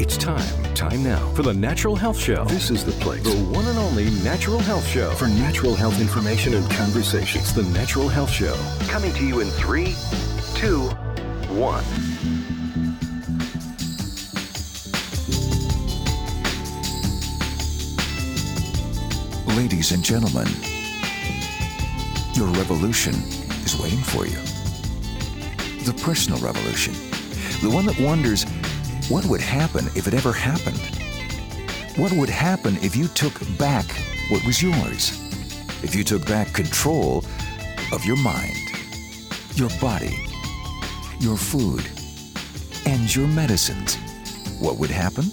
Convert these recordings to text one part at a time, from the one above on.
It's time, time now for the Natural Health Show. This is the place. The one and only Natural Health Show. For natural health information and conversation. It's the Natural Health Show. Coming to you in three, two, one. Ladies and gentlemen, your revolution is waiting for you. The personal revolution. The one that wonders what would happen if it ever happened? What would happen if you took back what was yours? If you took back control of your mind, your body, your food, and your medicines? What would happen?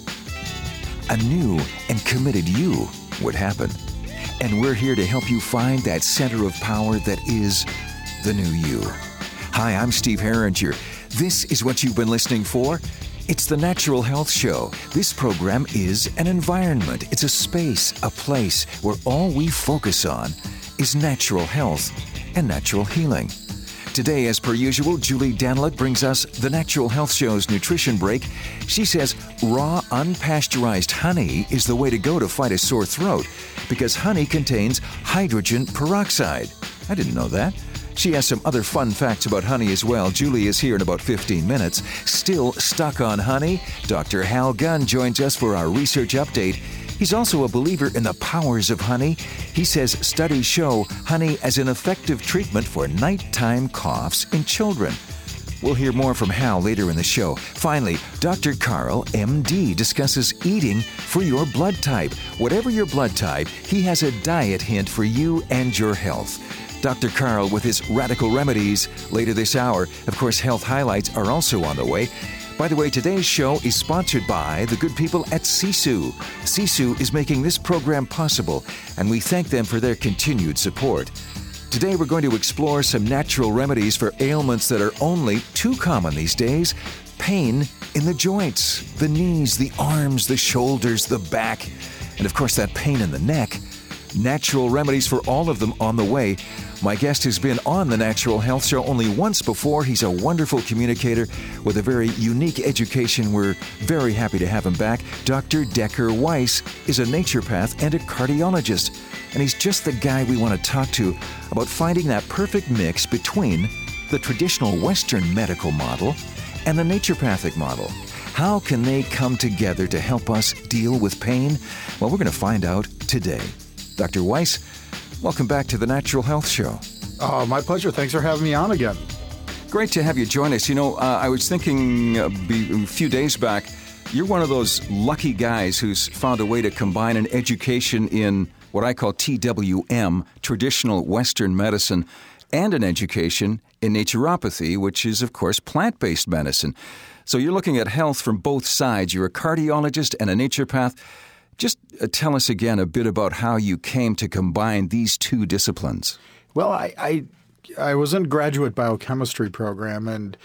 A new and committed you would happen. And we're here to help you find that center of power that is the new you. Hi, I'm Steve Herringer. This is what you've been listening for. It's the Natural Health Show. This program is an environment, it's a space, a place where all we focus on is natural health and natural healing. Today, as per usual, Julie Daniluk brings us the Natural Health Show's nutrition break. She says raw, unpasteurized honey is the way to go to fight a sore throat because honey contains hydrogen peroxide. I didn't know that. She has some other fun facts about honey as well. Julie is here in about 15 minutes. Still stuck on honey? Dr. Hal Gunn joins us for our research update. He's also a believer in the powers of honey. He says studies show honey as an effective treatment for nighttime coughs in children. We'll hear more from Hal later in the show. Finally, Dr. Carl, MD, discusses eating for your blood type. Whatever your blood type, he has a diet hint for you and your health. Dr. Carl with his radical remedies later this hour. Of course, health highlights are also on the way. By the way, today's show is sponsored by the good people at Sisu. Sisu is making this program possible, and we thank them for their continued support. Today, we're going to explore some natural remedies for ailments that are only too common these days pain in the joints, the knees, the arms, the shoulders, the back, and of course, that pain in the neck. Natural remedies for all of them on the way. My guest has been on the Natural Health Show only once before. He's a wonderful communicator with a very unique education. We're very happy to have him back. Dr. Decker Weiss is a naturopath and a cardiologist, and he's just the guy we want to talk to about finding that perfect mix between the traditional Western medical model and the naturopathic model. How can they come together to help us deal with pain? Well, we're going to find out today. Dr. Weiss, welcome back to the Natural Health Show. Oh, my pleasure. Thanks for having me on again. Great to have you join us. You know, uh, I was thinking uh, a few days back, you're one of those lucky guys who's found a way to combine an education in what I call TWM, traditional Western medicine, and an education in naturopathy, which is, of course, plant based medicine. So you're looking at health from both sides. You're a cardiologist and a naturopath. Just uh, tell us again a bit about how you came to combine these two disciplines. Well, I, I, I was in graduate biochemistry program and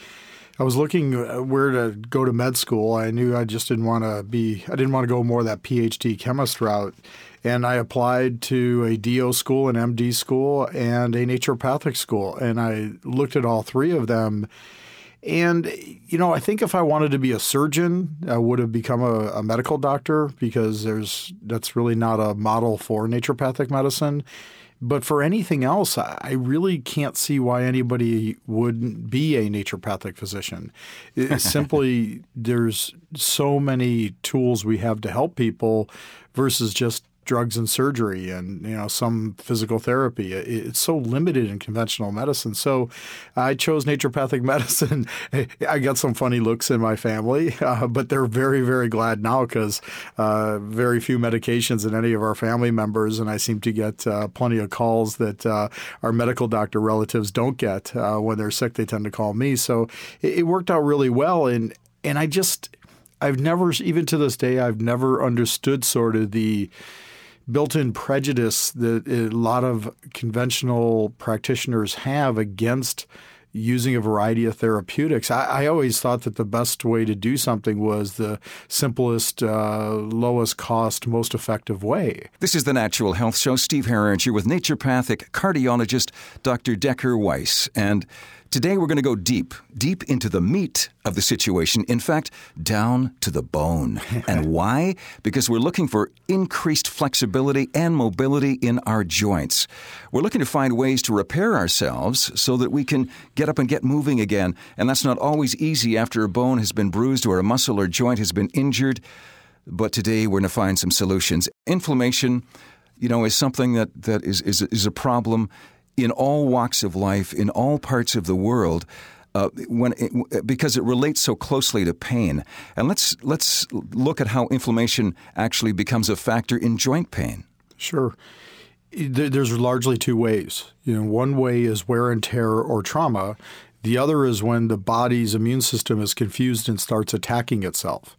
I was looking uh, where to go to med school. I knew I just didn't want to be I didn't want to go more that PhD chemist route. And I applied to a DO school, an MD school, and a naturopathic school. And I looked at all three of them and, you know, I think if I wanted to be a surgeon, I would have become a, a, medical doctor because there's that's really not a model for naturopathic medicine. But for anything else, I really can't see why anybody wouldn't be a naturopathic physician. simply, there's so many tools we have to help people versus just drugs and surgery and you know some physical therapy. It's so limited in conventional medicine. So I chose naturopathic medicine. I got some funny looks in my family, uh, but they're very very glad now because uh, very few medications in any of our family members, and I seem to get uh, plenty of calls that uh, our medical doctor relatives don't get uh, when they're sick. They tend to call me. So it, it worked out really well, and and I just I've never even to this day I've never understood sort of the built-in prejudice that a lot of conventional practitioners have against using a variety of therapeutics. I, I, always thought that the best way to do something was the simplest, uh, lowest cost, most effective way. This is the Natural Health Show. Steve Herringer with naturopathic cardiologist Dr. Decker Weiss. And Today, we're going to go deep, deep into the meat of the situation. In fact, down to the bone. and why? Because we're looking for increased flexibility and mobility in our joints. We're looking to find ways to repair ourselves so that we can get up and get moving again. And that's not always easy after a bone has been bruised or a muscle or joint has been injured. But today, we're going to find some solutions. Inflammation you know, is something that, that is, is, is a problem in all walks of life, in all parts of the world. Uh, when it, because it relates so closely to pain, and let's let's look at how inflammation actually becomes a factor in joint pain. Sure, there's largely two ways. You know, one way is wear and tear or trauma. The other is when the body's immune system is confused and starts attacking itself,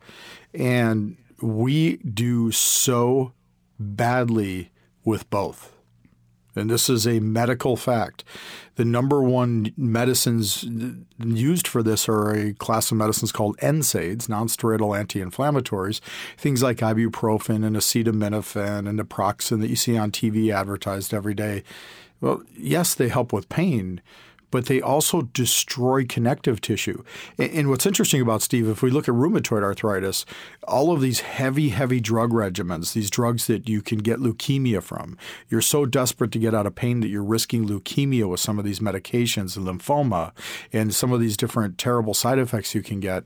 and we do so badly with both and this is a medical fact. The number one medicines used for this are a class of medicines called NSAIDs, nonsteroidal anti-inflammatories, things like ibuprofen and acetaminophen and naproxen that you see on TV advertised every day. Well, yes, they help with pain, but they also destroy connective tissue. And what's interesting about Steve, if we look at rheumatoid arthritis, all of these heavy, heavy drug regimens, these drugs that you can get leukemia from, you're so desperate to get out of pain that you're risking leukemia with some of these medications and lymphoma and some of these different terrible side effects you can get.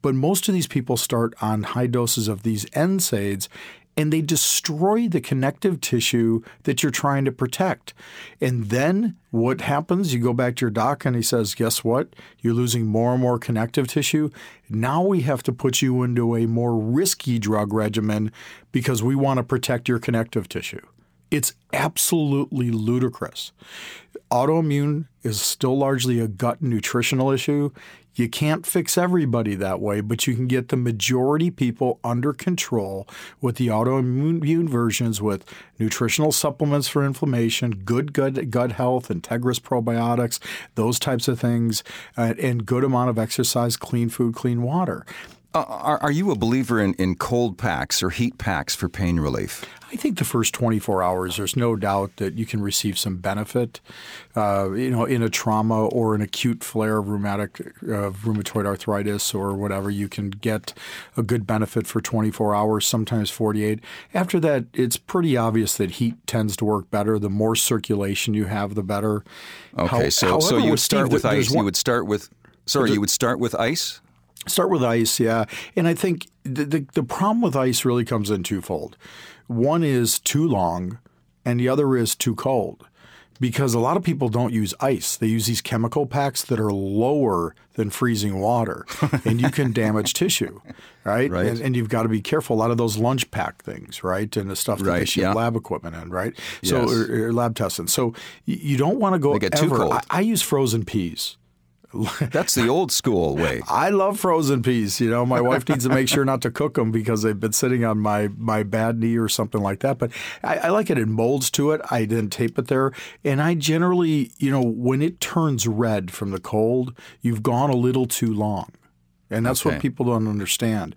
But most of these people start on high doses of these NSAIDs and they destroy the connective tissue that you're trying to protect. And then what happens? You go back to your doc and he says, Guess what? You're losing more and more connective tissue. Now we have to put you into a more risky drug regimen because we want to protect your connective tissue. It's absolutely ludicrous. Autoimmune is still largely a gut nutritional issue. You can't fix everybody that way, but you can get the majority people under control with the autoimmune versions with nutritional supplements for inflammation, good gut, gut health, Integris probiotics, those types of things, and good amount of exercise, clean food, clean water. Uh, are, are, you a believer in, in cold packs or heat packs for pain relief? I think the first 24 hours, there's no doubt that you can receive some benefit. Uh, you know, in a trauma or an acute flare of rheumatic uh, rheumatoid arthritis or whatever, you can get a good benefit for 24 hours, sometimes 48. After that, it's pretty obvious that heat tends to work better. The more circulation you have, the better. Okay, How, so however, so you would start Steve, with ice. One, you would start with sorry, you would start with ice. Start with ice, yeah. And I think the, the, the problem with ice really comes in twofold. One is too long, and the other is too cold. Because a lot of people don't use ice. They use these chemical packs that are lower than freezing water, and you can damage tissue, right? right. And, and, you've got to be careful. A lot of those lunch pack things, right? And the stuff that right. they ship yeah. lab equipment in, right? So, yes. or, or lab testing. So you don't want to go they get ever. Too cold. I, I use frozen peas. That's the old school way. I love frozen peas. You know, my wife needs to make sure not to cook them because they've been sitting on my my bad knee or something like that. But I, I like it in molds to it. I didn't tape it there, and I generally, you know, when it turns red from the cold, you've gone a little too long, and that's okay. what people don't understand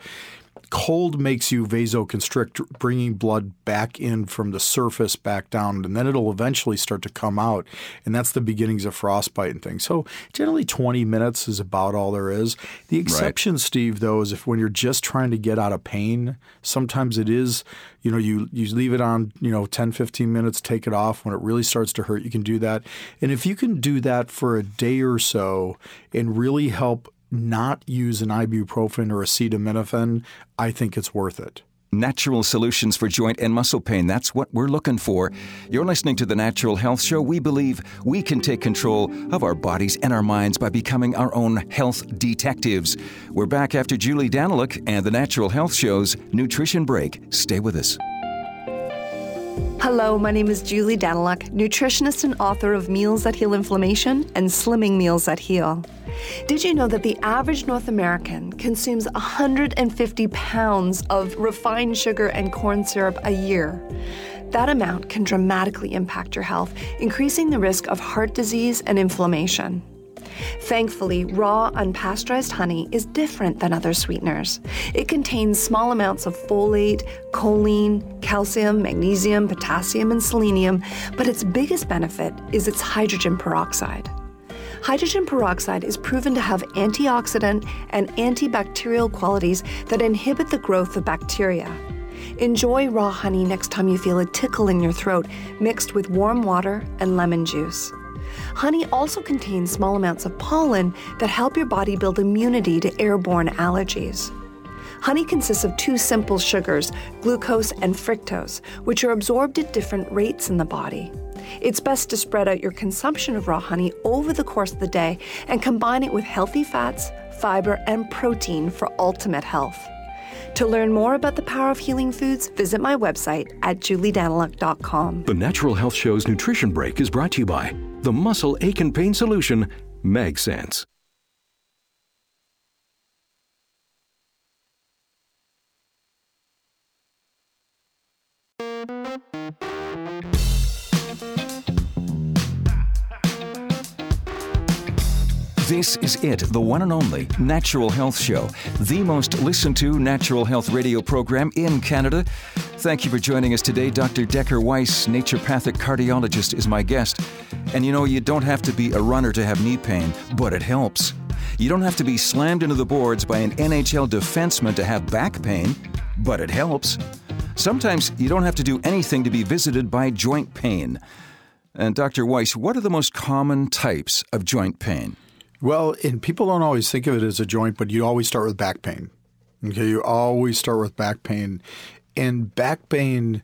cold makes you vasoconstrict, bringing blood back in from the surface back down, and then it'll eventually start to come out. And that's the beginnings of frostbite and things. So generally, 20 minutes is about all there is. The exception, right. Steve, though, is if when you're just trying to get out of pain, sometimes it is, you know, you, you leave it on, you know, 10, 15 minutes, take it off. When it really starts to hurt, you can do that. And if you can do that for a day or so and really help not use an ibuprofen or acetaminophen, I think it's worth it. Natural solutions for joint and muscle pain. That's what we're looking for. You're listening to the Natural Health Show. We believe we can take control of our bodies and our minds by becoming our own health detectives. We're back after Julie Daniluk and the Natural Health Show's Nutrition Break. Stay with us. Hello, my name is Julie Daniluk, nutritionist and author of Meals That Heal Inflammation and Slimming Meals That Heal. Did you know that the average North American consumes 150 pounds of refined sugar and corn syrup a year? That amount can dramatically impact your health, increasing the risk of heart disease and inflammation. Thankfully, raw, unpasteurized honey is different than other sweeteners. It contains small amounts of folate, choline, calcium, magnesium, potassium, and selenium, but its biggest benefit is its hydrogen peroxide. Hydrogen peroxide is proven to have antioxidant and antibacterial qualities that inhibit the growth of bacteria. Enjoy raw honey next time you feel a tickle in your throat mixed with warm water and lemon juice. Honey also contains small amounts of pollen that help your body build immunity to airborne allergies. Honey consists of two simple sugars, glucose and fructose, which are absorbed at different rates in the body. It's best to spread out your consumption of raw honey over the course of the day and combine it with healthy fats, fiber, and protein for ultimate health. To learn more about the power of healing foods, visit my website at juliedaniluk.com. The Natural Health Show's Nutrition Break is brought to you by the Muscle Ache and Pain Solution, MagSense. This is it, the one and only Natural Health Show, the most listened to natural health radio program in Canada. Thank you for joining us today. Dr. Decker Weiss, naturopathic cardiologist, is my guest. And you know, you don't have to be a runner to have knee pain, but it helps. You don't have to be slammed into the boards by an NHL defenseman to have back pain, but it helps. Sometimes you don't have to do anything to be visited by joint pain. And Dr. Weiss, what are the most common types of joint pain? Well, and people don't always think of it as a joint, but you always start with back pain. Okay, you always start with back pain, and back pain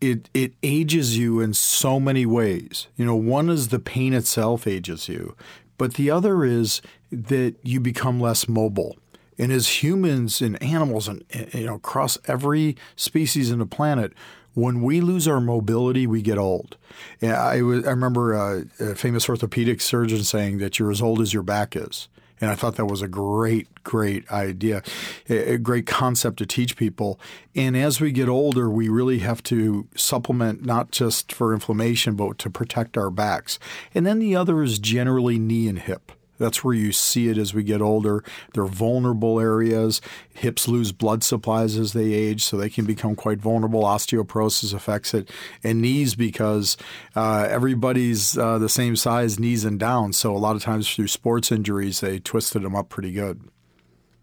it it ages you in so many ways. You know, one is the pain itself ages you, but the other is that you become less mobile. And as humans and animals and you know across every species in the planet, when we lose our mobility, we get old. I, remember a, a, famous orthopedic surgeon saying that you're as old as your back is. And I thought that was a great, great idea, a great concept to teach people. And as we get older, we really have to supplement not just for inflammation, but to protect our backs. And then the other is generally knee and hip. That's where you see it as we get older. They're vulnerable areas. Hips lose blood supplies as they age, so they can become quite vulnerable. Osteoporosis affects it. And knees, because uh, everybody's uh, the same size, knees and down. So a lot of times through sports injuries, they twisted them up pretty good.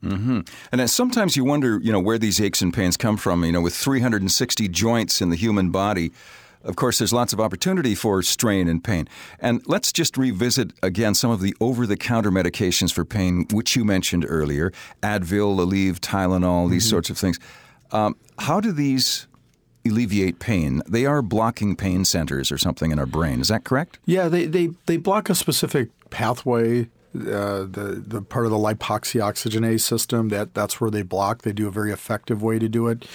Mm-hmm. And sometimes you wonder, you know, where these aches and pains come from. You know, with 360 joints in the human body, of course, there's lots of opportunity for strain and pain. And let's just revisit again some of the over the counter medications for pain, which you mentioned earlier Advil, Aleve, Tylenol, these mm-hmm. sorts of things. Um, how do these alleviate pain? They are blocking pain centers or something in our brain. Is that correct? Yeah, they, they, they block a specific pathway uh, the the part of the lipoxygenase system that that's where they block. They do a very effective way to do it,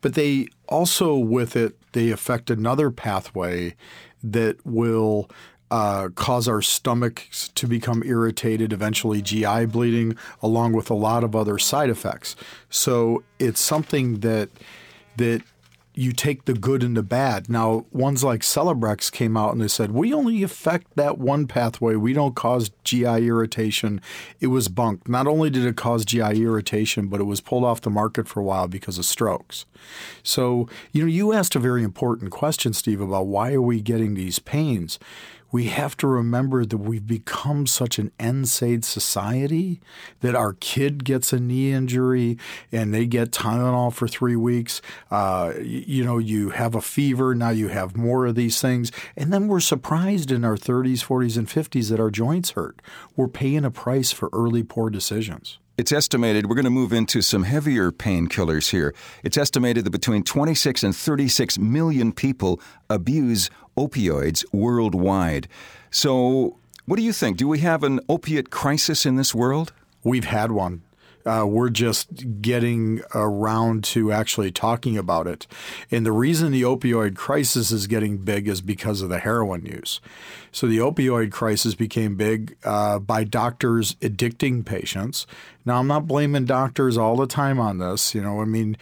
but they also with it they affect another pathway that will uh, cause our stomachs to become irritated, eventually GI bleeding, along with a lot of other side effects. So it's something that that you take the good and the bad. Now, ones like Celebrex came out and they said, we only affect that one pathway. We don't cause GI irritation. It was bunk. Not only did it cause GI irritation, but it was pulled off the market for a while because of strokes. So, you know, you asked a very important question, Steve, about why are we getting these pains? We have to remember that we've become such an NSAID society that our kid gets a knee injury and they get Tylenol for three weeks. Uh, you know, you have a fever, now you have more of these things. And then we're surprised in our 30s, 40s, and 50s that our joints hurt. We're paying a price for early poor decisions. It's estimated, we're going to move into some heavier painkillers here. It's estimated that between 26 and 36 million people abuse opioids worldwide. So, what do you think? Do we have an opiate crisis in this world? We've had one. Uh, we're just getting around to actually talking about it. And the reason the opioid crisis is getting big is because of the heroin use. So the opioid crisis became big uh, by doctors addicting patients. Now, I'm not blaming doctors all the time on this. You know, I mean,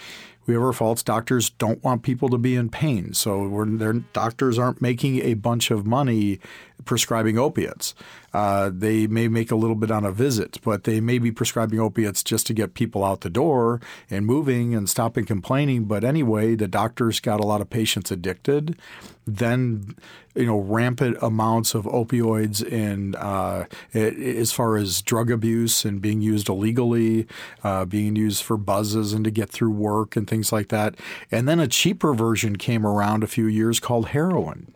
have our faults. Doctors don't want people to be in pain, so their doctors aren't making a bunch of money prescribing opiates. Uh, they may make a little bit on a visit, but they may be prescribing opiates just to get people out the door and moving and stopping complaining. But anyway, the doctors got a lot of patients addicted. Then, you know, rampant amounts of opioids and uh, as far as drug abuse and being used illegally, uh, being used for buzzes and to get through work and things like that. And then a cheaper version came around a few years called heroin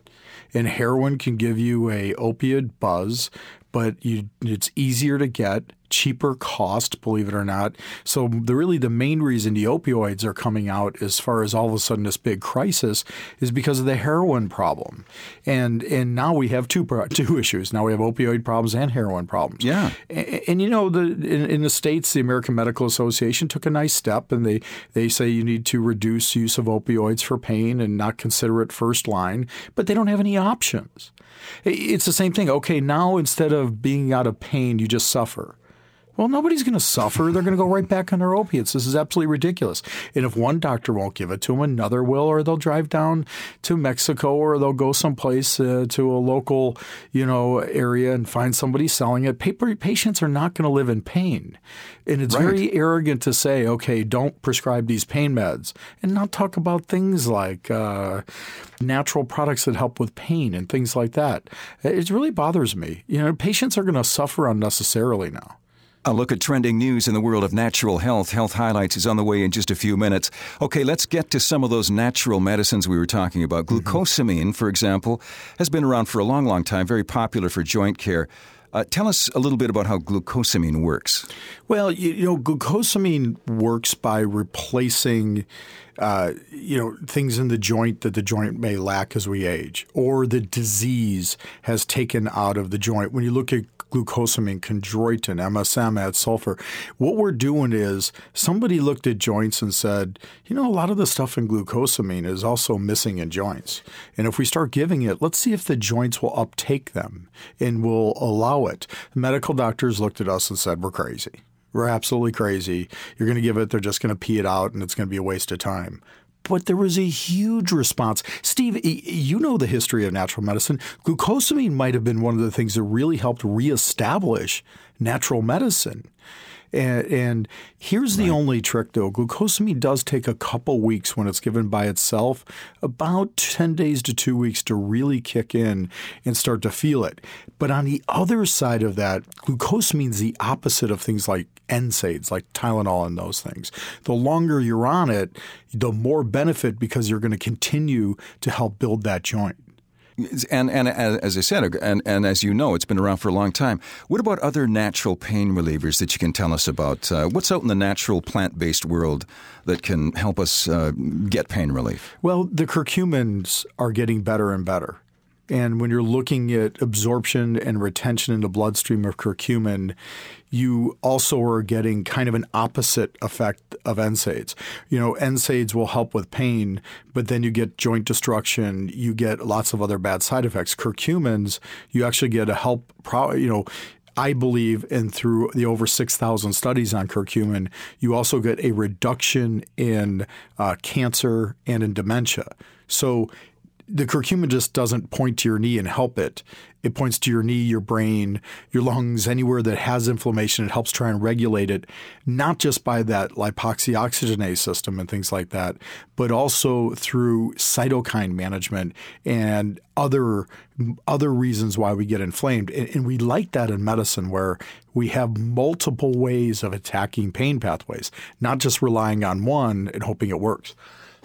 and heroin can give you a opiate buzz, but you, it's easier to get cheaper cost, believe it or not. So the really the main reason the opioids are coming out as far as all of a sudden this big crisis is because of the heroin problem. And and now we have two two issues. Now we have opioid problems and heroin problems. Yeah. And, and you know the in, in, the states the American Medical Association took a nice step and they they say you need to reduce use of opioids for pain and not consider it first line, but they don't have any options. It's the same thing. Okay, now instead of being out of pain, you just suffer. Well, nobody's going to suffer. They're going to go right back on their opiates. This is absolutely ridiculous. And if one doctor won't give it to them, another will, or they'll drive down to Mexico, or they'll go someplace uh, to a local, you know, area and find somebody selling it. patients are not going to live in pain, and it's right. very arrogant to say, okay, don't prescribe these pain meds, and not talk about things like uh, natural products that help with pain and things like that. It really bothers me. You know, patients are going to suffer unnecessarily now. A look at trending news in the world of natural health. Health Highlights is on the way in just a few minutes. Okay, let's get to some of those natural medicines we were talking about. Mm-hmm. Glucosamine, for example, has been around for a long, long time, very popular for joint care. Uh, tell us a little bit about how glucosamine works. Well, you, you know, glucosamine works by replacing, uh, you know, things in the joint that the joint may lack as we age, or the disease has taken out of the joint. When you look at glucosamine, chondroitin, MSM, add sulfur. What we're doing is somebody looked at joints and said, you know, a lot of the stuff in glucosamine is also missing in joints. And if we start giving it, let's see if the joints will uptake them and will allow it. medical doctors looked at us and said, we're crazy. We're absolutely crazy. You're going to give it, they're just going to pee it out, and it's going to be a waste of time but there was a huge response. Steve, you know the history of natural medicine. Glucosamine might have been one of the things that really helped reestablish natural medicine. And, and here's the right. only trick, though. Glucosamine does take a couple weeks when it's given by itself, about 10 days to two weeks to really kick in and start to feel it. But on the other side of that, glucosamine is the opposite of things like NSAIDs, like Tylenol and those things. The longer you're on it, the more benefit because you're going to continue to help build that joint. And, and as I said, and, and as you know, it's been around for a long time. What about other natural pain relievers that you can tell us about? Uh, what's out in the natural plant based world that can help us uh, get pain relief? Well, the curcumins are getting better and better. And when you're looking at absorption and retention in the bloodstream of curcumin, you also are getting kind of an opposite effect of NSAIDs. You know, NSAIDs will help with pain, but then you get joint destruction, you get lots of other bad side effects. Curcumins, you actually get a help, you know, I believe, and through the over 6,000 studies on curcumin, you also get a reduction in uh, cancer and in dementia. So the curcumin just doesn't point to your knee and help it. It points to your knee, your brain, your lungs, anywhere that has inflammation. It helps try and regulate it, not just by that lipoxygenase system and things like that, but also through cytokine management and other other reasons why we get inflamed. And, and we like that in medicine, where we have multiple ways of attacking pain pathways, not just relying on one and hoping it works.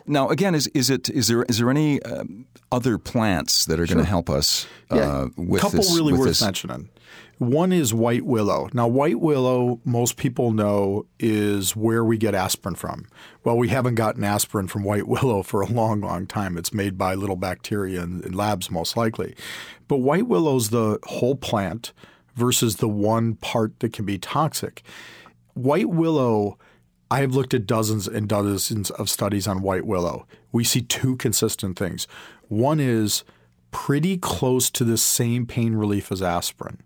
Now, again, is is it is there is there any um, other plants that are sure. going to help us uh, yeah. with couple this? really worth this? mentioning. One is white willow. Now, white willow, most people know, is where we get aspirin from. Well, we haven't gotten aspirin from white willow for a long, long time. It's made by little bacteria in, in labs, most likely. But white willow's the whole plant versus the one part that can be toxic. White willow I have looked at dozens and dozens of studies on white willow. We see two consistent things. One is pretty close to the same pain relief as aspirin.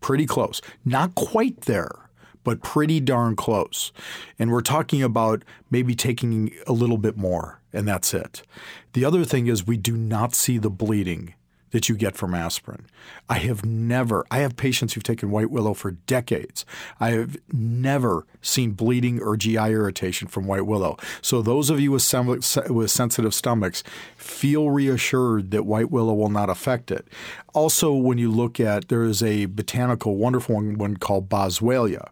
Pretty close. Not quite there, but pretty darn close. And we're talking about maybe taking a little bit more, and that's it. The other thing is we do not see the bleeding that you get from aspirin. I have never, I have patients who've taken white willow for decades. I have never seen bleeding or GI irritation from white willow. So, those of you with, sem- with sensitive stomachs, feel reassured that white willow will not affect it. Also, when you look at, there is a botanical, wonderful one, one called Boswellia.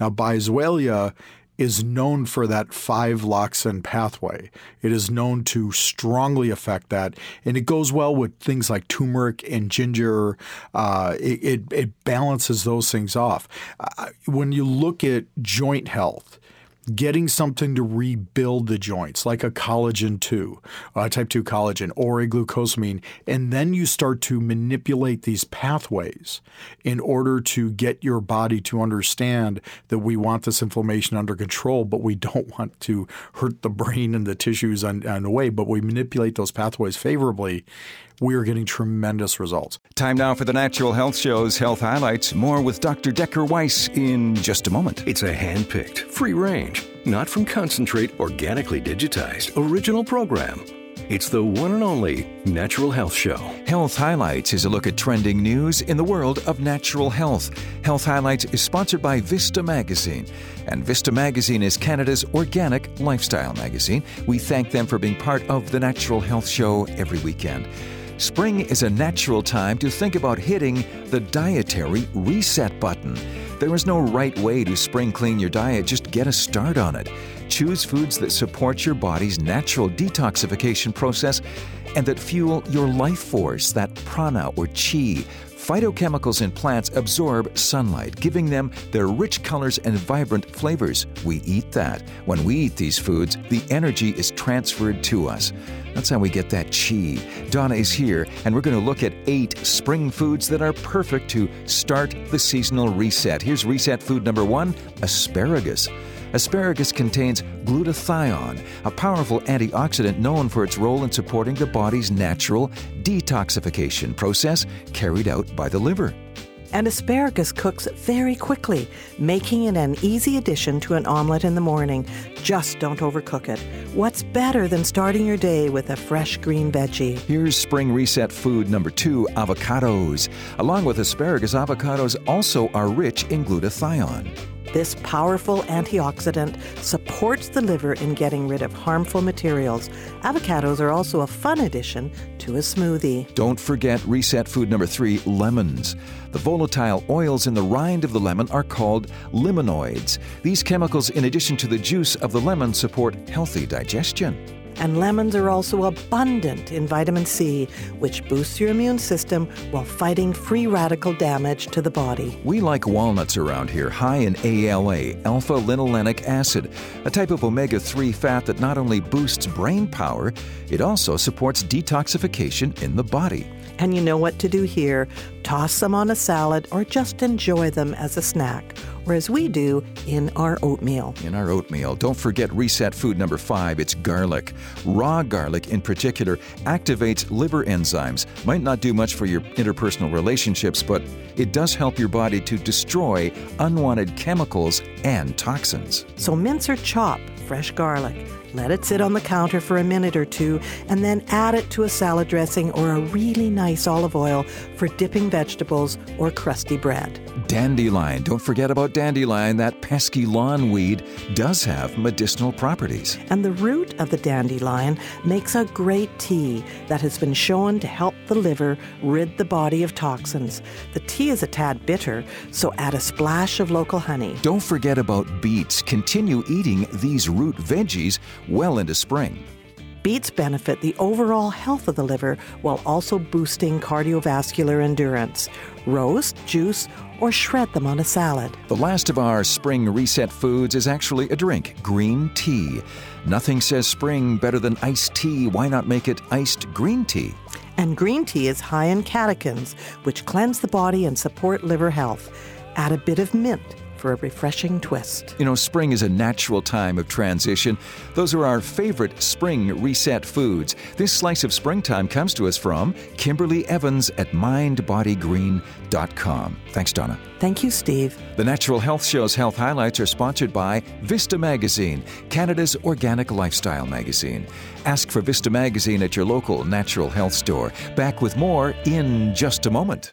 Now, Boswellia is known for that 5-loxane pathway. It is known to strongly affect that, and it goes well with things like turmeric and ginger. Uh, it, it, it, balances those things off. Uh, when you look at joint health, getting something to rebuild the joints, like a collagen 2, uh, type 2 collagen, or a glucosamine, and then you start to manipulate these pathways in order to get your body to understand that we want this inflammation under control, but we don't want to hurt the brain and the tissues on, on the way, but we manipulate those pathways favorably we are getting tremendous results. Time now for the Natural Health Show's Health Highlights. More with Dr. Decker Weiss in just a moment. It's a hand picked, free range, not from concentrate, organically digitized, original program. It's the one and only Natural Health Show. Health Highlights is a look at trending news in the world of natural health. Health Highlights is sponsored by Vista Magazine. And Vista Magazine is Canada's organic lifestyle magazine. We thank them for being part of the Natural Health Show every weekend. Spring is a natural time to think about hitting the dietary reset button. There is no right way to spring clean your diet, just get a start on it. Choose foods that support your body's natural detoxification process and that fuel your life force, that prana or chi. Phytochemicals in plants absorb sunlight, giving them their rich colors and vibrant flavors. We eat that. When we eat these foods, the energy is transferred to us. That's how we get that chi. Donna is here, and we're going to look at eight spring foods that are perfect to start the seasonal reset. Here's reset food number one asparagus. Asparagus contains glutathione, a powerful antioxidant known for its role in supporting the body's natural detoxification process carried out by the liver and asparagus cooks very quickly, making it an easy addition to an omelet in the morning. Just don't overcook it. What's better than starting your day with a fresh green veggie? Here's spring reset food number two avocados. Along with asparagus, avocados also are rich in glutathione. This powerful antioxidant supports the liver in getting rid of harmful materials. Avocados are also a fun addition to a smoothie. Don't forget reset food number three lemons. The volatile oils in the rind of the lemon are called limonoids. These chemicals, in addition to the juice of the lemon, support healthy digestion. And lemons are also abundant in vitamin C, which boosts your immune system while fighting free radical damage to the body. We like walnuts around here, high in ALA, alpha linolenic acid, a type of omega 3 fat that not only boosts brain power, it also supports detoxification in the body. And you know what to do here toss them on a salad or just enjoy them as a snack or as we do in our oatmeal. In our oatmeal. Don't forget reset food number five it's garlic. Raw garlic, in particular, activates liver enzymes. Might not do much for your interpersonal relationships, but it does help your body to destroy unwanted chemicals and toxins. So mince or chop fresh garlic. Let it sit on the counter for a minute or two, and then add it to a salad dressing or a really nice olive oil for dipping vegetables or crusty bread. Dandelion. Don't forget about dandelion. That pesky lawn weed does have medicinal properties. And the root of the dandelion makes a great tea that has been shown to help the liver rid the body of toxins. The tea is a tad bitter, so add a splash of local honey. Don't forget about beets. Continue eating these root veggies well into spring. Beets benefit the overall health of the liver while also boosting cardiovascular endurance. Roast, juice, or shred them on a salad. The last of our spring reset foods is actually a drink green tea. Nothing says spring better than iced tea. Why not make it iced green tea? And green tea is high in catechins, which cleanse the body and support liver health. Add a bit of mint for a refreshing twist. You know, spring is a natural time of transition. Those are our favorite spring reset foods. This slice of springtime comes to us from Kimberly Evans at mindbodygreen.com. Thanks, Donna. Thank you, Steve. The Natural Health Show's health highlights are sponsored by Vista Magazine, Canada's organic lifestyle magazine. Ask for Vista Magazine at your local natural health store. Back with more in just a moment.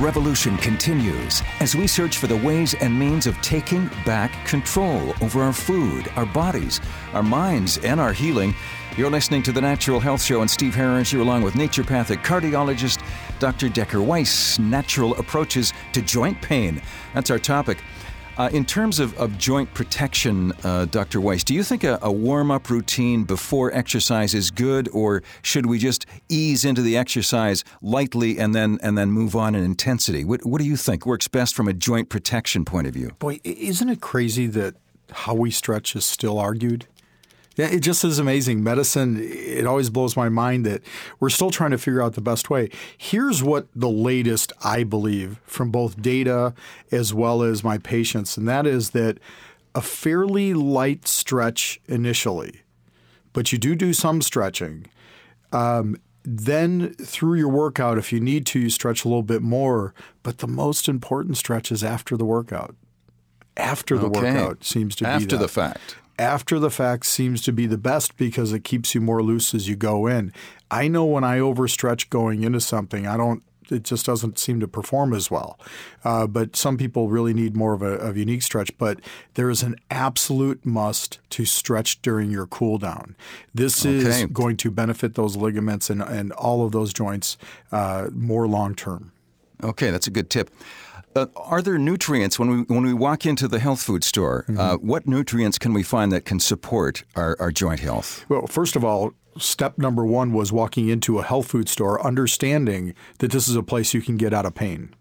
Revolution continues as we search for the ways and means of taking back control over our food, our bodies, our minds, and our healing. You're listening to the Natural Health Show, and Steve Harris, you along with naturopathic cardiologist Dr. Decker Weiss. Natural approaches to joint pain. That's our topic. Uh, in terms of, of joint protection, uh, Dr. Weiss, do you think a, a warm up routine before exercise is good, or should we just ease into the exercise lightly and then and then move on in intensity? What, what do you think works best from a joint protection point of view? Boy, isn't it crazy that how we stretch is still argued? Yeah, it just is amazing. Medicine, it always blows my mind that we're still trying to figure out the best way. Here's what the latest I believe from both data as well as my patients, and that is that a fairly light stretch initially, but you do do some stretching. Um, then through your workout, if you need to, you stretch a little bit more. But the most important stretch is after the workout. After the Okay. workout seems to be After the fact. After the fact seems to be the best because it keeps you more loose as you go in. I know when I overstretch going into something, I don't. It just doesn't seem to perform as well. Uh, but some people really need more of a, of unique stretch. But there is an absolute must to stretch during your cool down. This Okay. is going to benefit those ligaments and, and all of those joints uh, more long term. Okay, that's a good tip. Uh, are there nutrients when we when we walk into the health food store? Uh, what nutrients can we find that can support our, our joint health? Well, first of all, step number one was walking into a health food store, understanding that this is a place you can get out of pain.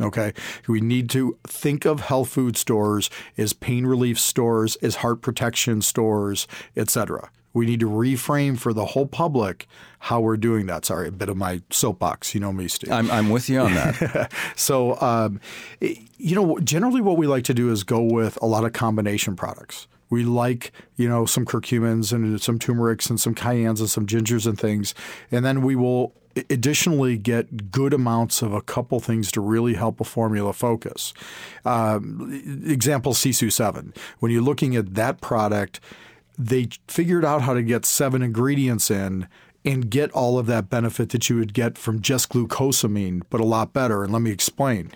Okay. We need to think of health food stores as pain relief stores, as heart protection stores, etc. We need to reframe for the whole public how we're doing that. Sorry, a bit of my soapbox. You know me, Steve. I'm, I'm with you on that. So, um, you know, generally what we like to do is go with a lot of combination products. We like, you know, some curcumins and some turmerics and some cayennes and some gingers and things. And then we will additionally get good amounts of a couple things to really help a formula focus. Um, example, Sisu 7. When you're looking at that product, they figured out how to get seven ingredients in and get all of that benefit that you would get from just glucosamine, but a lot better. And let me explain.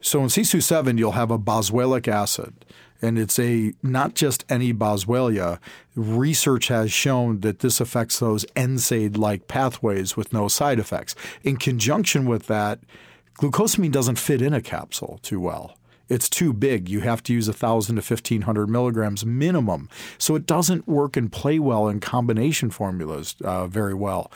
So in Sisu 7, you'll have a boswellic acid, and it's a not just any boswellia. Research has shown that this affects those NSAID like pathways with no side effects. In conjunction with that, glucosamine doesn't fit in a capsule too well. It's too big. You have to use 1,000 to 1,500 milligrams minimum. So it doesn't work and play well in combination formulas uh, very well.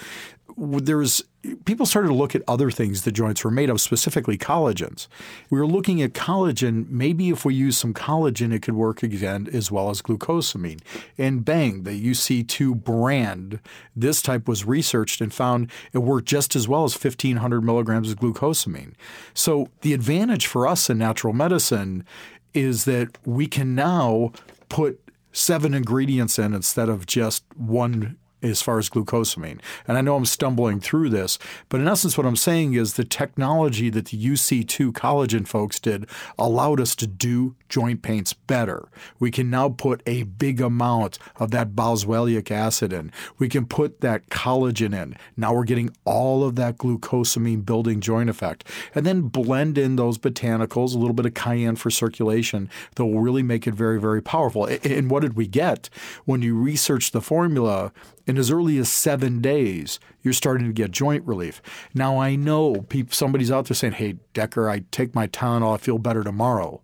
There's people started to look at other things the joints were made of, specifically collagens. We were looking at collagen. Maybe if we use some collagen, it could work again as well as glucosamine. And bang, the UC2 brand, this type was researched and found it worked just as well as 1,500 milligrams of glucosamine. So the advantage for us in natural medicine is that we can now put seven ingredients in instead of just one as far as glucosamine. And I know I'm stumbling through this, but in essence, what I'm saying is the technology that the UC2 collagen folks did allowed us to do joint paints better. We can now put a big amount of that boswellic acid in. We can put that collagen in. Now we're getting all of that glucosamine building joint effect. And then blend in those botanicals, a little bit of cayenne for circulation that will really make it very, very powerful. And what did we get? When you research the formula, in as early as seven days, you're starting to get joint relief. Now, I know people, somebody's out there saying, hey, Decker, I take my Tylenol, I feel better tomorrow.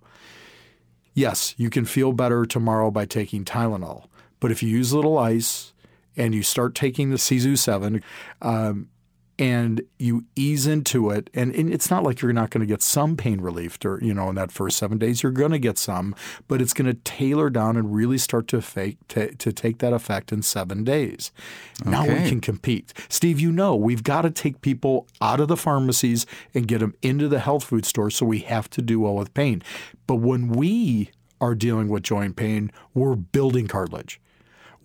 Yes, you can feel better tomorrow by taking Tylenol. But if you use a little ice and you start taking the Sisu 7, um, and you ease into it and, and it's not like you're not going to get some pain relief or you know in that first seven days. You're going to get some but it's going to tailor down and really start to fake to, to take that effect in seven days. Now we can compete. Steve you know we've got to take people out of the pharmacies and get them into the health food stores so we have to do well with pain. But when we are dealing with joint pain we're building cartilage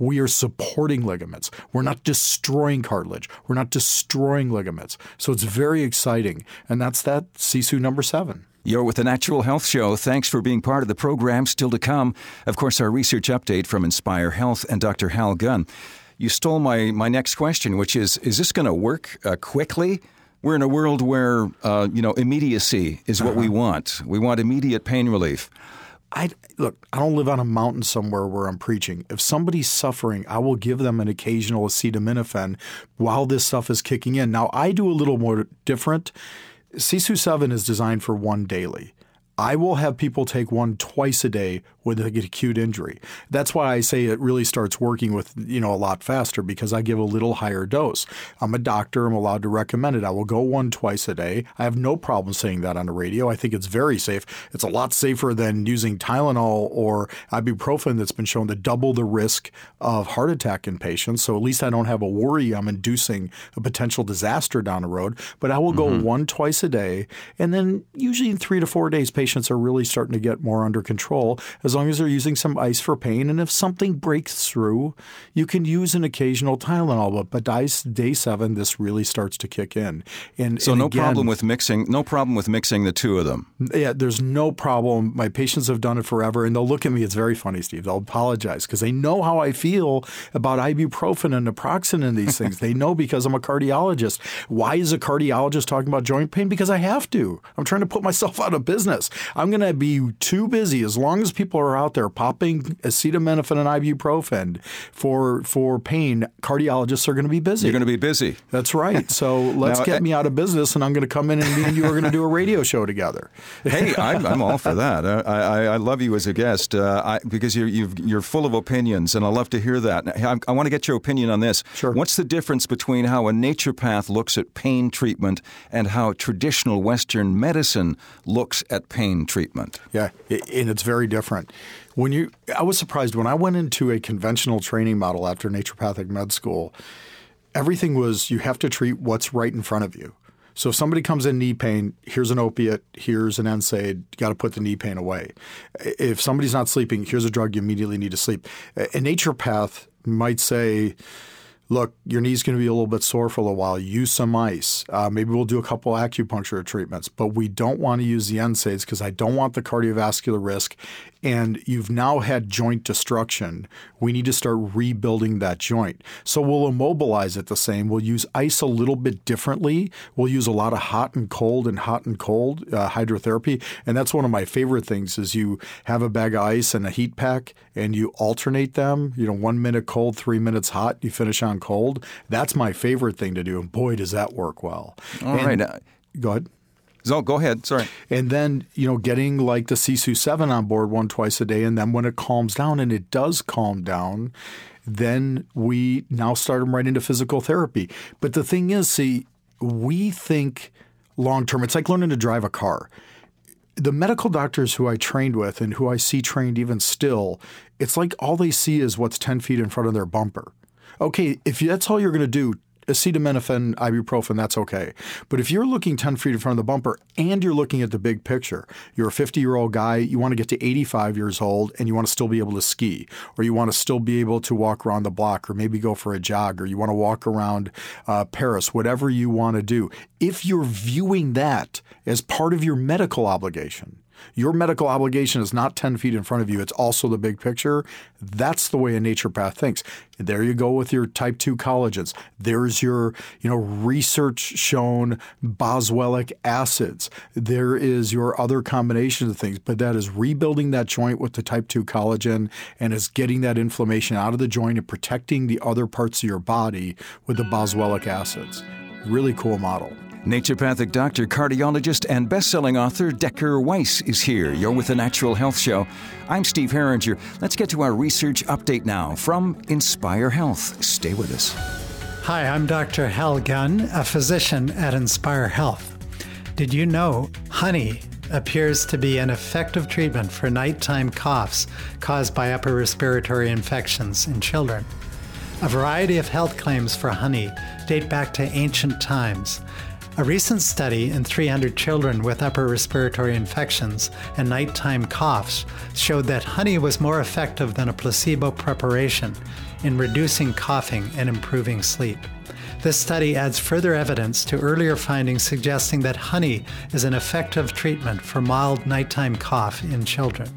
we are supporting ligaments. We're not destroying cartilage. We're not destroying ligaments. So it's very exciting. And that's that Sisu number seven. You're with the Natural Health Show. Thanks for being part of the program. Still to come, of course, our research update from Inspire Health and Dr. Hal Gunn. You stole my, my next question, which is Is this going to work uh, quickly? We're in a world where, uh, you know, immediacy is what we want. We want immediate pain relief. I look, I don't live on a mountain somewhere where I'm preaching. If somebody's suffering, I will give them an occasional acetaminophen while this stuff is kicking in. Now, I do a little more different. Sisu 7 is designed for one daily. I will have people take one twice a day when they get acute injury. That's why I say it really starts working with, you know, a lot faster because I give a little higher dose. I'm a doctor, I'm allowed to recommend it. I will go one twice a day. I have no problem saying that on the radio. I think it's very safe. It's a lot safer than using Tylenol or ibuprofen that's been shown to double the risk of heart attack in patients. So at least I don't have a worry I'm inducing a potential disaster down the road. But I will go mm-hmm. one twice a day. And then usually in three to four days, patients are really starting to get more under control as long as they're using some ice for pain. And if something breaks through, you can use an occasional Tylenol. But by day, day seven, this really starts to kick in. And So and no again- problem with mixing. No problem with mixing the two of them. yeah, there's no problem. My patients have done it forever, and they'll look at me. It's very funny, Steve. They'll apologize because they know how I feel about ibuprofen and naproxen and these things. they know because I'm a cardiologist. Why is a cardiologist talking about joint pain? Because I have to. I'm trying to put myself out of business. I'm going to be too busy as long as people are out there popping acetaminophen and ibuprofen for for pain. Cardiologists are going to be busy. You're going to be busy. That's right. So let's Now, get I- me out of business, and I'm going to come in and me and you are going to do a radio show together. hey, I'm, I'm all for that. I, I, I love you as a guest uh, I, because you're you've, you're full of opinions, and I love to hear that. I, I want to get your opinion on this. Sure. What's the difference between how a naturopath looks at pain treatment and how traditional Western medicine looks at pain treatment? Yeah, and it's very different. When you, I was surprised when I went into a conventional training model after naturopathic med school. Everything was you have to treat what's right in front of you. So if somebody comes in knee pain, here's an opiate, here's an NSAID, you got to put the knee pain away. If somebody's not sleeping, here's a drug you immediately need to sleep. A naturopath might say, look, your knee's going to be a little bit sore for a little while. Use some ice. Uh, maybe we'll do a couple acupuncture treatments, but we don't want to use the NSAIDs because I don't want the cardiovascular risk. And you've now had joint destruction. We need to start rebuilding that joint. So we'll immobilize it the same. We'll use ice a little bit differently. We'll use a lot of hot and cold and hot and cold uh, hydrotherapy. And that's one of my favorite things is you have a bag of ice and a heat pack and you alternate them. You know, one minute cold, three minutes hot, you finish on cold. That's my favorite thing to do. And boy, does that work well. All and, right. Uh, Go ahead. So go ahead. Sorry. And then, you know, getting like the Sisu 7 on board one twice a day. And then when it calms down, and it does calm down, then we now start them right into physical therapy. But the thing is, see, we think long term, it's like learning to drive a car. The medical doctors who I trained with and who I see trained even still, it's like all they see is what's 10 feet in front of their bumper. Okay, if that's all you're going to do, acetaminophen, ibuprofen, that's okay. But if you're looking 10 feet in front of the bumper and you're looking at the big picture, you're a 50 year old guy, you want to get to 85 years old and you want to still be able to ski, or you want to still be able to walk around the block, or maybe go for a jog, or you want to walk around uh, Paris, whatever you want to do. If you're viewing that as part of your medical obligation, your medical obligation is not 10 feet in front of you, it's also the big picture. That's the way a naturopath thinks. There you go with your type 2 collagens. There's your, you know, research shown boswellic acids. There is your other combinations of things, but that is rebuilding that joint with the type 2 collagen and is getting that inflammation out of the joint and protecting the other parts of your body with the boswellic acids. Really cool model. Naturopathic doctor, cardiologist, and best-selling author Decker Weiss is here. You're with the Natural Health Show. I'm Steve Herringer. Let's get to our research update now from Inspire Health. Stay with us. Hi, I'm Dr. Hal Gunn, a physician at Inspire Health. Did you know honey appears to be an effective treatment for nighttime coughs caused by upper respiratory infections in children? A variety of health claims for honey date back to ancient times. A recent study in 300 children with upper respiratory infections and nighttime coughs showed that honey was more effective than a placebo preparation in reducing coughing and improving sleep. This study adds further evidence to earlier findings suggesting that honey is an effective treatment for mild nighttime cough in children.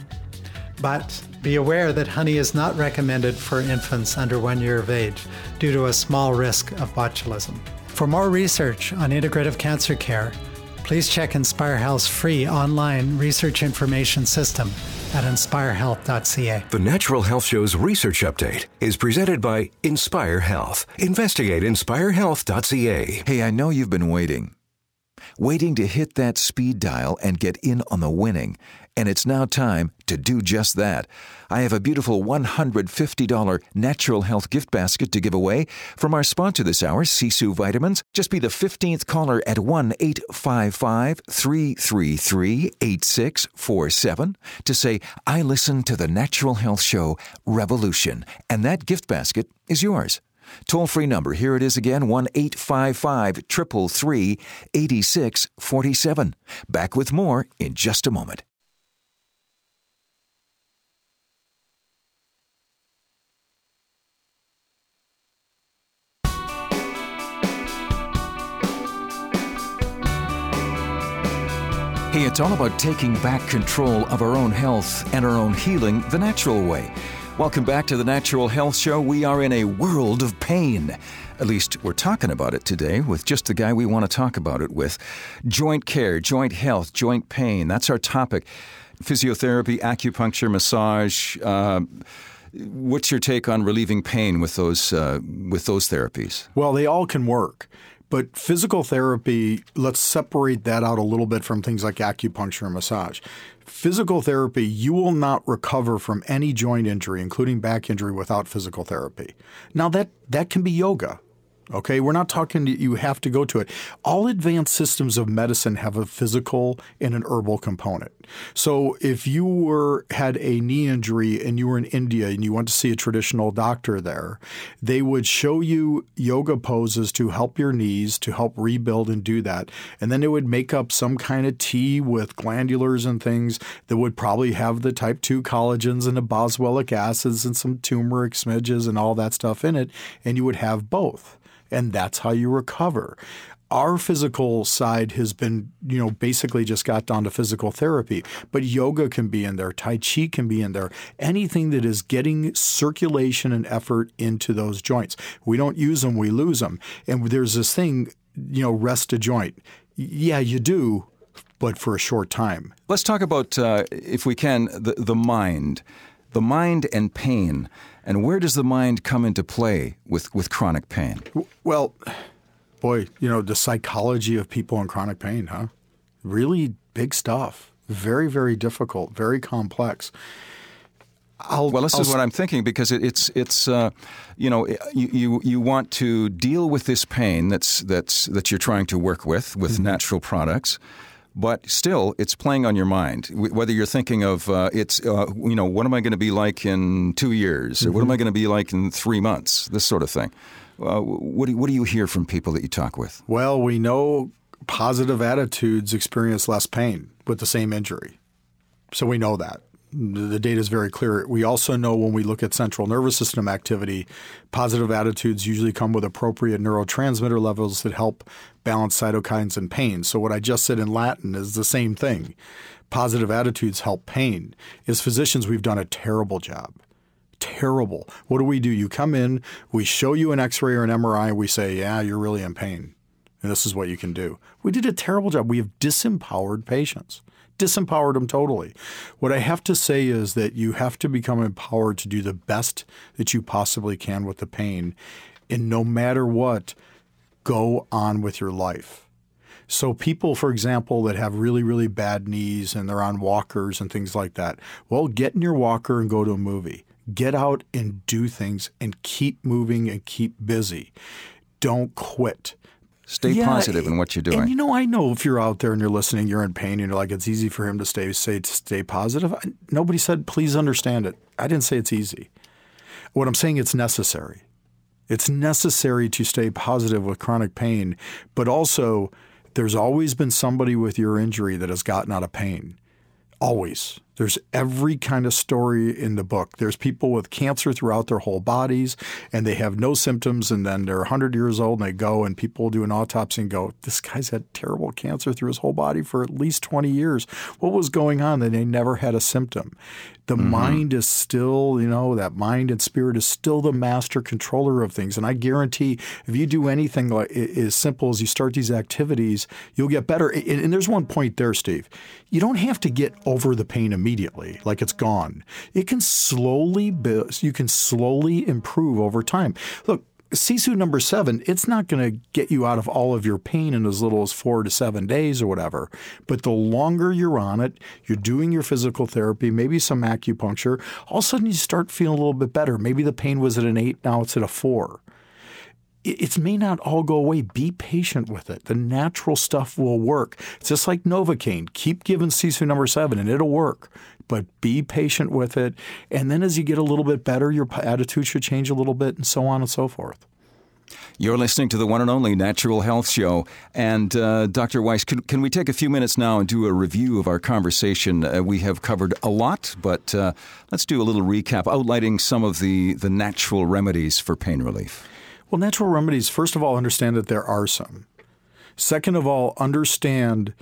But be aware that honey is not recommended for infants under one year of age due to a small risk of botulism. For more research on integrative cancer care, please check Inspire Health's free online research information system at inspirehealth.ca. The Natural Health Show's research update is presented by Inspire Health. Investigate inspirehealth.ca. Hey, I know you've been waiting. Waiting to hit that speed dial and get in on the winning. And it's now time to do just that. I have a beautiful $150 natural health gift basket to give away from our sponsor this hour, Sisu Vitamins. Just be the 15th caller at 1 855 333 8647 to say, I listen to the Natural Health Show Revolution. And that gift basket is yours. Toll free number, here it is again 1 855 333 8647. Back with more in just a moment. Hey, it's all about taking back control of our own health and our own healing the natural way. Welcome back to the Natural Health Show. We are in a world of pain. At least we're talking about it today with just the guy we want to talk about it with. Joint care, joint health, joint pain. That's our topic. Physiotherapy, acupuncture, massage. Uh, what's your take on relieving pain with those uh, with those therapies? Well, they all can work. But physical therapy, let's separate that out a little bit from things like acupuncture and massage. Physical therapy, you will not recover from any joint injury, including back injury, without physical therapy. Now, that, that can be yoga. Okay, we're not talking you have to go to it. All advanced systems of medicine have a physical and an herbal component. So if you were had a knee injury and you were in India and you went to see a traditional doctor there, they would show you yoga poses to help your knees to help rebuild and do that. And then they would make up some kind of tea with glandulars and things that would probably have the type 2 collagens and the boswellic acids and some turmeric smidges and all that stuff in it and you would have both and that's how you recover. Our physical side has been, you know, basically just got down to physical therapy, but yoga can be in there, Tai Chi can be in there, anything that is getting circulation and effort into those joints. We don't use them, we lose them. And there's this thing, you know, rest a joint. Yeah, you do, but for a short time. Let's talk about, uh, if we can, the, the mind. The mind and pain. And where does the mind come into play with, with chronic pain? Well, boy, you know, the psychology of people in chronic pain, huh? Really big stuff. Very, very difficult, very complex. I'll, well, this I'll, is what I'm thinking because it, it's it's uh, you know you, you you want to deal with this pain that's that's that you're trying to work with with mm-hmm. natural products, but still it's playing on your mind. Whether you're thinking of uh, it's uh, you know what am I going to be like in two years or mm-hmm. what am I going to be like in three months, this sort of thing. Uh, what do, what do you hear from people that you talk with? Well, we know positive attitudes experience less pain with the same injury, so we know that the data is very clear. We also know when we look at central nervous system activity, positive attitudes usually come with appropriate neurotransmitter levels that help balance cytokines and pain. So, what I just said in Latin is the same thing. Positive attitudes help pain. As physicians, we've done a terrible job. Terrible. What do we do? You come in, we show you an x ray or an MRI, we say, Yeah, you're really in pain. And this is what you can do. We did a terrible job. We have disempowered patients disempowered them totally. What I have to say is that you have to become empowered to do the best that you possibly can with the pain. And no matter what, go on with your life. So, people, for example, that have really, really bad knees and they're on walkers and things like that, well, get in your walker and go to a movie. Get out and do things and keep moving and keep busy don't quit. Stay Yeah, positive in what you're doing. And you know, I know if you're out there and you're listening, you're in pain, and you're like, it's easy for him to stay say stay positive. I- Nobody said please understand it. I didn't say it's easy. What I'm saying it's necessary. It's necessary to stay positive with chronic pain, but also there's always been somebody with your injury that has gotten out of pain. Always. There's every kind of story in the book. There's people with cancer throughout their whole bodies and they have no symptoms and then they're 100 years old and they go and people do an autopsy and go, this guy's had terrible cancer through his whole body for at least 20 years. What was going on? And they never had a symptom. The mm-hmm. mind is still, you know, that mind and spirit is still the master controller of things. And I guarantee if you do anything like as simple as you start these activities, you'll get better. And and there's one point there, Steve. You don't have to get over the pain immediately, like it's gone. It can slowly build, you can slowly improve over time. Look, Sisu number seven, it's not going to get you out of all of your pain in as little as four to seven days or whatever. But the longer you're on it, you're doing your physical therapy, maybe some acupuncture, all of a sudden you start feeling a little bit better. Maybe the pain was at an eight, now it's at a four it may not all go away. Be patient with it. The natural stuff will work. It's just like Novocaine. Keep giving Sisu number seven and it'll work. But be patient with it. And then as you get a little bit better, your attitude should change a little bit and so on and so forth. You're listening to the one and only Natural Health Show. And uh, Dr. Weiss, can, can we take a few minutes now and do a review of our conversation? Uh, we have covered a lot, but uh, let's do a little recap, outlining some of the, the natural remedies for pain relief. Well, natural remedies, first of all, understand that there are some. Second of all, understand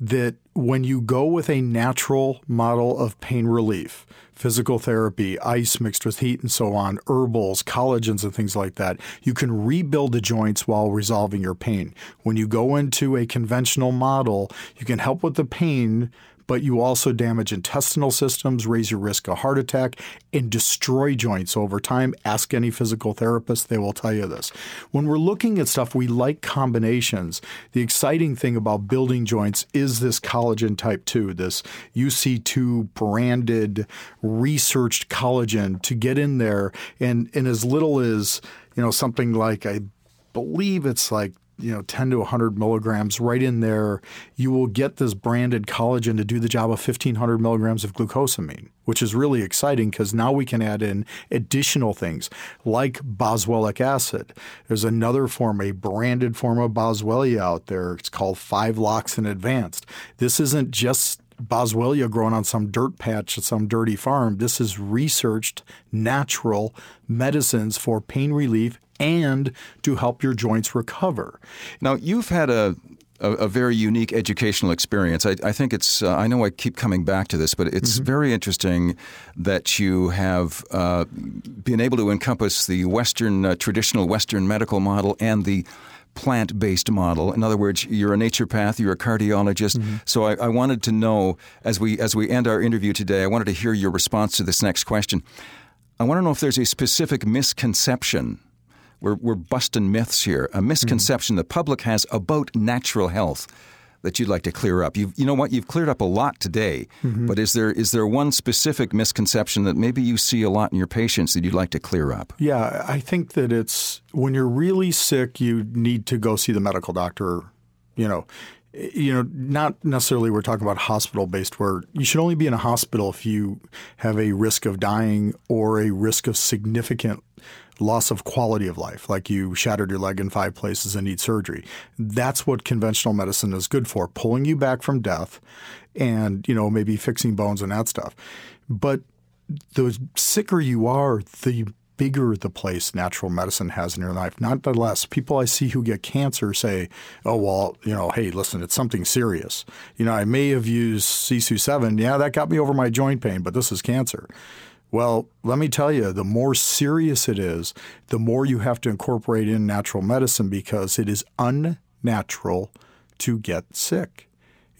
that when you go with a natural model of pain relief, physical therapy, ice mixed with heat and so on, herbals, collagens, and things like that, you can rebuild the joints while resolving your pain. When you go into a conventional model, you can help with the pain. But you also damage intestinal systems, raise your risk of heart attack, and destroy joints over time. Ask any physical therapist, they will tell you this. When we're looking at stuff, we like combinations. The exciting thing about building joints is this collagen type 2, this UC2 branded, researched collagen to get in there. And, and as little as, you know, something like, I believe it's like you know 10 to 100 milligrams right in there you will get this branded collagen to do the job of 1500 milligrams of glucosamine which is really exciting because now we can add in additional things like boswellic acid. There's another form a branded form of boswellia out there. It's called 5 loxin advanced. This isn't just Boswellia grown on some dirt patch at some dirty farm. This is researched natural medicines for pain relief and to help your joints recover. Now, you've had a a, a very unique educational experience. I, I think it's. Uh, I know I keep coming back to this, but it's Mm-hmm. very interesting that you have uh, been able to encompass the Western uh, traditional Western medical model and the plant-based model. In other words, you're a naturopath, you're a cardiologist. Mm-hmm. So I, I wanted to know as we as we end our interview today, I wanted to hear your response to this next question. I want to know if there's a specific misconception. We're, we're busting myths here. A misconception the public has about natural health that you'd like to clear up. You've, you know what? You've cleared up a lot today, mm-hmm. but is there is there one specific misconception that maybe you see a lot in your patients that you'd like to clear up? Yeah, I think that it's when you're really sick, you need to go see the medical doctor. You know, you know, not necessarily we're talking about hospital based where you should only be in a hospital if you have a risk of dying or a risk of significant loss of quality of life, like you shattered your leg in five places and need surgery. That's what conventional medicine is good for, pulling you back from death and, you know, maybe fixing bones and that stuff. But the sicker you are, the bigger the place natural medicine has in your life, not the less. People I see who get cancer say, oh, well, you know, hey, listen, it's something serious. You know, I may have used Sisu 7. Yeah, that got me over my joint pain, but this is cancer. Well, let me tell you, the more serious it is, the more you have to incorporate in natural medicine because it is unnatural to get sick.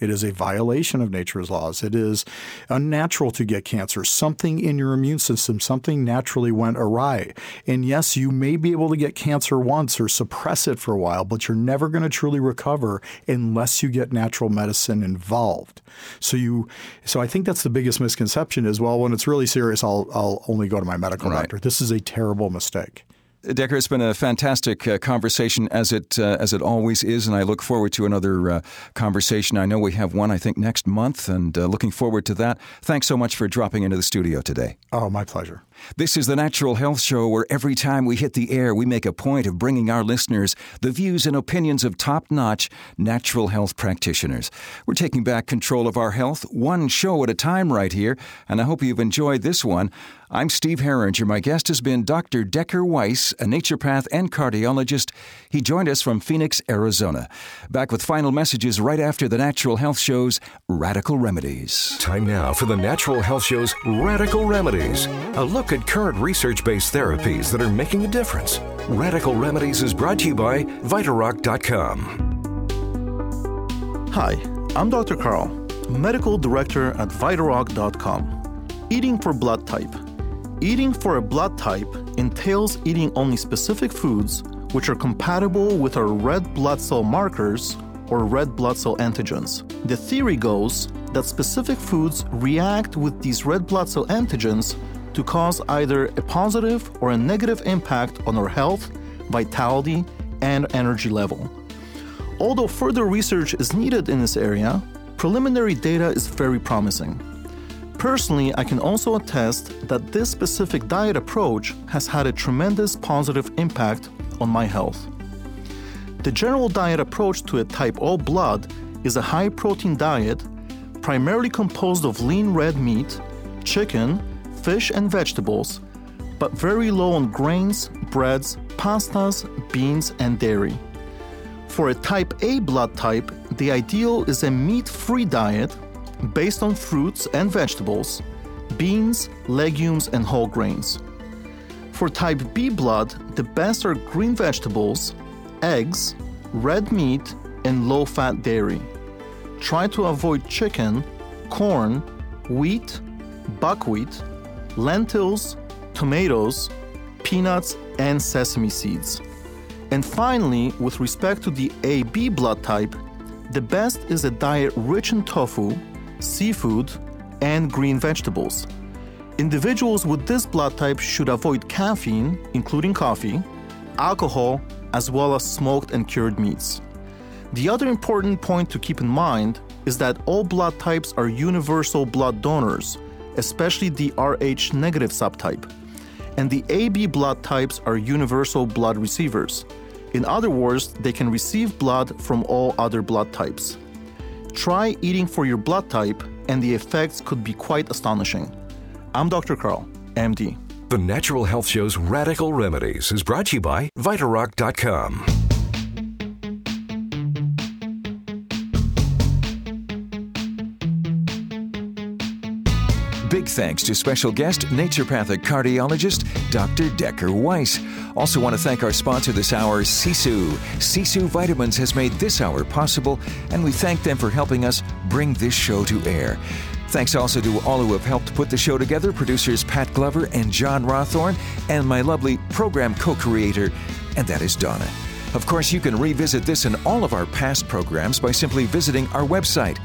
It is a violation of nature's laws. It is unnatural to get cancer. Something in your immune system, something naturally went awry. And yes, you may be able to get cancer once or suppress it for a while, but you're never going to truly recover unless you get natural medicine involved. So you, so I think that's the biggest misconception is well, when it's really serious, I'll I'll only go to my medical Right. doctor. This is a terrible mistake. Decker, it's been a fantastic uh, conversation as it uh, as it always is, and I look forward to another uh, conversation. I know we have one, I think, next month, and uh, looking forward to that. Thanks so much for dropping into the studio today. Oh, my pleasure. This is the Natural Health Show, where every time we hit the air, we make a point of bringing our listeners the views and opinions of top notch natural health practitioners. We're taking back control of our health, one show at a time, right here, and I hope you've enjoyed this one. I'm Steve Herringer. My guest has been Dr. Decker Weiss, a naturopath and cardiologist. He joined us from Phoenix, Arizona. Back with final messages right after the Natural Health Show's Radical Remedies. Time now for the Natural Health Show's Radical Remedies, a look at current research based therapies that are making a difference. Radical Remedies is brought to you by Vitarock.com. Hi, I'm Dr. Carl, Medical Director at Vitarock.com. Eating for blood type. Eating for a blood type entails eating only specific foods which are compatible with our red blood cell markers or red blood cell antigens. The theory goes that specific foods react with these red blood cell antigens to cause either a positive or a negative impact on our health, vitality, and energy level. Although further research is needed in this area, preliminary data is very promising. Personally, I can also attest that this specific diet approach has had a tremendous positive impact on my health. The general diet approach to a type O blood is a high protein diet primarily composed of lean red meat, chicken, fish, and vegetables, but very low on grains, breads, pastas, beans, and dairy. For a type A blood type, the ideal is a meat free diet based on fruits and vegetables, beans, legumes, and whole grains. For type B blood, the best are green vegetables, eggs, red meat, and low fat dairy. Try to avoid chicken, corn, wheat, buckwheat, lentils, tomatoes, peanuts, and sesame seeds. And finally, with respect to the AB blood type, the best is a diet rich in tofu, seafood, and green vegetables. Individuals with this blood type should avoid caffeine, including coffee, alcohol, as well as smoked and cured meats. The other important point to keep in mind is that all blood types are universal blood donors, especially the Rh negative subtype, and the AB blood types are universal blood receivers. In other words, they can receive blood from all other blood types. Try eating for your blood type, and the effects could be quite astonishing. I'm Dr. Carl, MD. The Natural Health Show's Radical Remedies is brought to you by Vitarock.com. thanks to special guest, naturopathic cardiologist Dr. Decker Weiss. Also, want to thank our sponsor this hour, Sisu. Sisu Vitamins has made this hour possible, and we thank them for helping us bring this show to air. Thanks also to all who have helped put the show together producers Pat Glover and John Rawthorne, and my lovely program co creator, and that is Donna. Of course, you can revisit this and all of our past programs by simply visiting our website,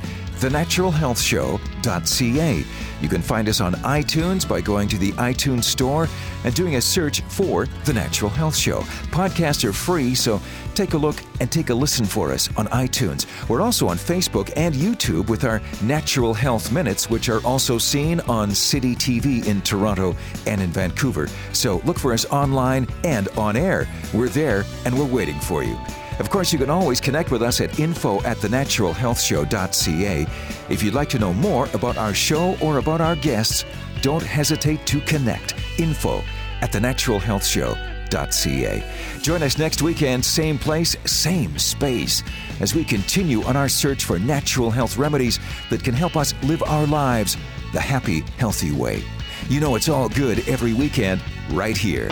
thenaturalhealthshow.ca. You can find us on iTunes by going to the iTunes Store and doing a search for The Natural Health Show. Podcasts are free, so take a look and take a listen for us on iTunes. We're also on Facebook and YouTube with our Natural Health Minutes, which are also seen on City TV in Toronto and in Vancouver. So look for us online and on air. We're there and we're waiting for you. Of course, you can always connect with us at info at thenaturalhealthshow.ca. If you'd like to know more about our show or about our guests, don't hesitate to connect. Info at thenaturalhealthshow.ca. Join us next weekend, same place, same space, as we continue on our search for natural health remedies that can help us live our lives the happy, healthy way. You know it's all good every weekend right here.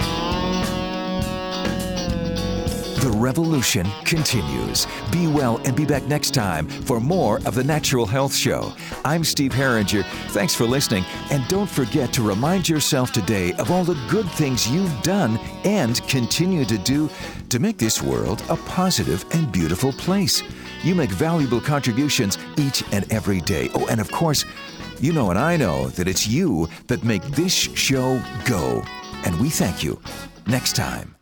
The revolution continues. Be well and be back next time for more of the Natural Health Show. I'm Steve Herringer. Thanks for listening. And don't forget to remind yourself today of all the good things you've done and continue to do to make this world a positive and beautiful place. You make valuable contributions each and every day. Oh, and of course, you know and I know that it's you that make this show go. And we thank you. Next time.